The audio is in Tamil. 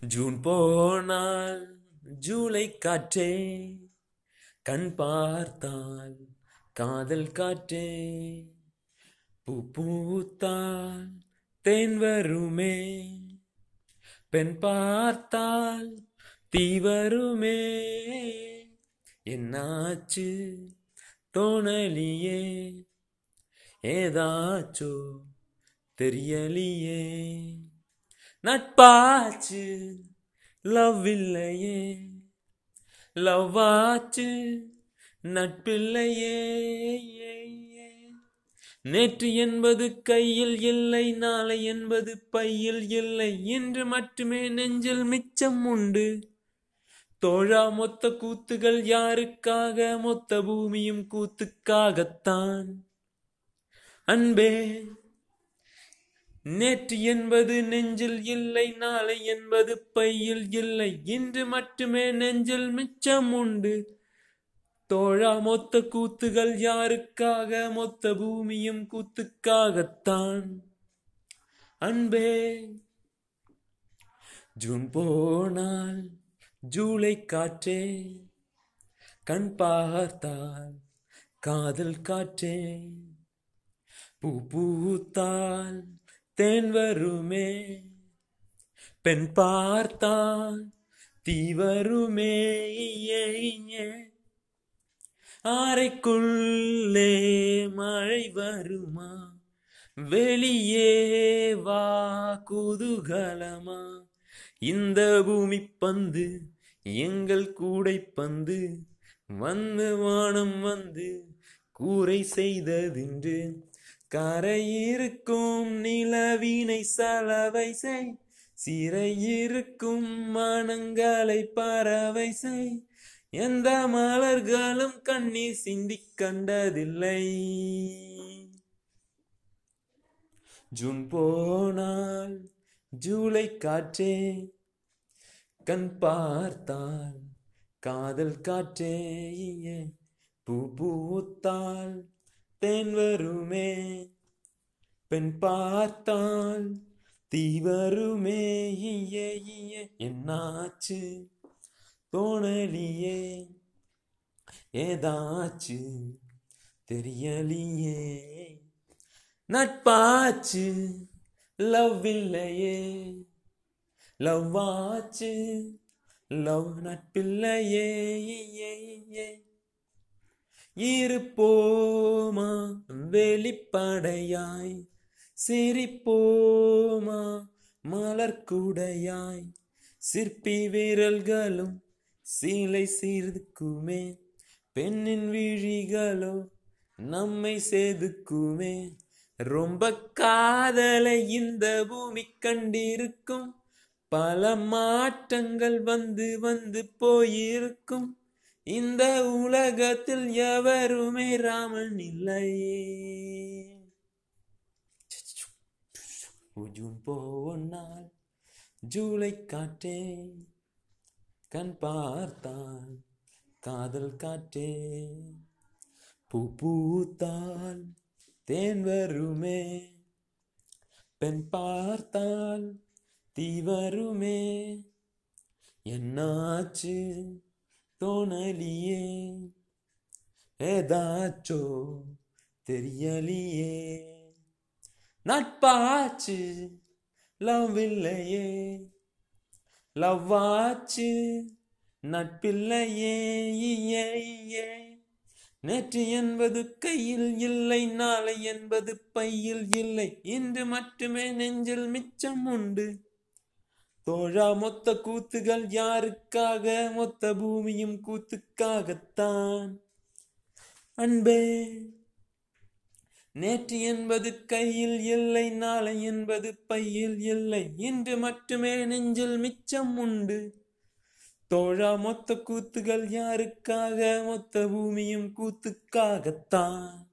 ஜூன் போனால் ஜூலை காற்றே கண் பார்த்தால் காதல் காற்றே. பூ பூத்தால் தேன் வருமே பெண் பார்த்தால் தீ வருமே. என்னாச்சு தோணலியே ஏதாச்சோ தெரியலியே. நட்பாச்சு லவ் இல்லையே. லவ் ஆச்சு நட்பில்லையே. நேற்று என்பது கையில் இல்லை நாளை என்பது பையில் இல்லை. இன்று மட்டுமே நெஞ்சில் மிச்சம் உண்டு. தோழா மொத்த கூத்துகள் யாருக்காக? மொத்த பூமியும் கூத்துக்காகத்தான். அன்பே நேற்று என்பது நெஞ்சில் இல்லை நாளை என்பது பையில் இல்லை. இன்று மட்டுமே நெஞ்சில் மிச்சம் உண்டு. தோழா மொத்த கூத்துகள் யாருக்காக? மொத்த பூமியும் கூத்துக்காகத்தான். அன்பே ஜூன் போனால் ஜூலை காற்றே கண் பார்த்தால் காதல் காற்றே பூ பூத்தால் தேன் வருமே. பெண் பார்த்தால் தீ வருமே. அறைக்குள்ளே மழை வருமா? வெளியே வா குதூகலமா. இந்த பூமி பந்து எங்கள் கூடை பந்து வந்து வானம் வந்து கூரை செய்ததின்று கரையிருக்கும் நிலவினை சலவை செய். சிறையிருக்கும் மனங்களை பறவை செய். எந்த மலர்களும் கண்ணீர் சிந்தி கண்டதில்லை. ஜூன் போனால் ஜூலை காற்றே கண் பார்த்தால் காதல் காற்றே பூ பூத்தால் தென் வருமே. பெண் பார்த்தால் தீ வருமே. என்னாச்சு? தோணலியே ஏதாச்சு? தெரியலியே. நட்பாச்சு லவ் இல்லையே. லவ் ஆச்சு லவ் நட்பில்லையே இருப்போமா? வெளிப்படையாய். சிரிப்போமா? மலர்குடையாய். சிற்பி விரல்களும் சீலை சீர்துக்குமே. பெண்ணின் விழிகளோ நம்மை செதுக்குமே. ரொம்ப காதலை இந்த பூமி கண்டிருக்கும். பல மாற்றங்கள் வந்து வந்து போயிருக்கும். இந்த உலகத்தில் எவருமே ராமன் இல்லை. ஜூன் போனால் ஜூலை காற்றே கண் பார்த்தால் காதல் காற்றே பூ பூத்தால் தேன் வருமே பெண் பார்த்தால் தீ வருமே. என்னாச்சு? தோணலியே? ஏதாச்சோ தெரியலியே? நட்பாச்சு லவ் இல்லையே லவ் ஆச்சு நட்பில்லையே நேற்று என்பது கையில் இல்லை நாளை என்பது பையில் இல்லை. இன்று மட்டுமே நெஞ்சில் மிச்சம் உண்டு. தோழா மொத்த கூத்துகள் யாருக்காக? மொத்த பூமியும் கூத்துக்காகத்தான். அன்பே நேற்று என்பது கையில் இல்லை நாளை என்பது பையில் இல்லை. இன்று மட்டுமே நெஞ்சில் மிச்சம் உண்டு. தோழா மொத்த கூத்துகள் யாருக்காக? மொத்த பூமியும் கூத்துக்காகத்தான்.